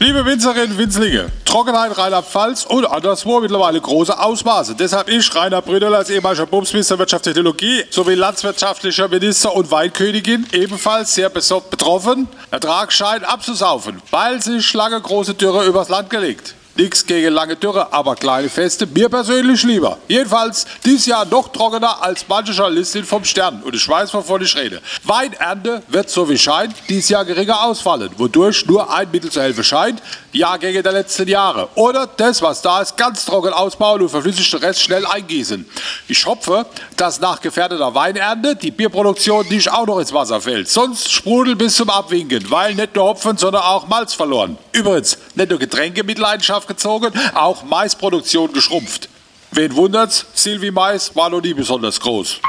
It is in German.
Liebe Winzerinnen Winzlinge, Trockenheit Rheinland-Pfalz und anderswo mittlerweile große Ausmaße. Deshalb ich, Rainer Brüder, als ehemaliger Bumsminister Technologie sowie landwirtschaftlicher Minister und Weinkönigin ebenfalls sehr betroffen, Ertragsschein abzusaufen, weil sich lange große Dürre übers Land gelegt. Nix gegen lange Dürre, aber kleine Feste, mir persönlich lieber. Jedenfalls dieses Jahr noch trockener als manche Journalistin vom Stern. Und ich weiß, wovon ich rede. Weinernte wird, so wie scheint, dieses Jahr geringer ausfallen, wodurch nur ein Mittel zu helfen scheint, Jahrgänge der letzten Jahre. Oder das, was da ist, ganz trocken ausbauen und verflüssigten Rest schnell eingießen. Ich hoffe, dass nach gefährdeter Weinernte die Bierproduktion nicht auch noch ins Wasser fällt. Sonst sprudel bis zum Abwinken, weil nicht nur Hopfen, sondern auch Malz verloren. Übrigens, nicht nur Getränke mit Leidenschaft gezogen, auch Maisproduktion geschrumpft. Wen wundert's? Silvi Mais war noch nie besonders groß.